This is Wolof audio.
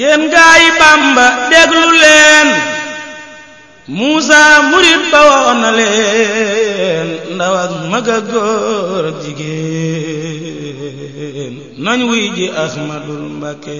yéen gaayi bàmba déglu leen muusa murit ba woon leen ndaw ak góor ak jigéen nañ wuy ji ahmadul mbàkke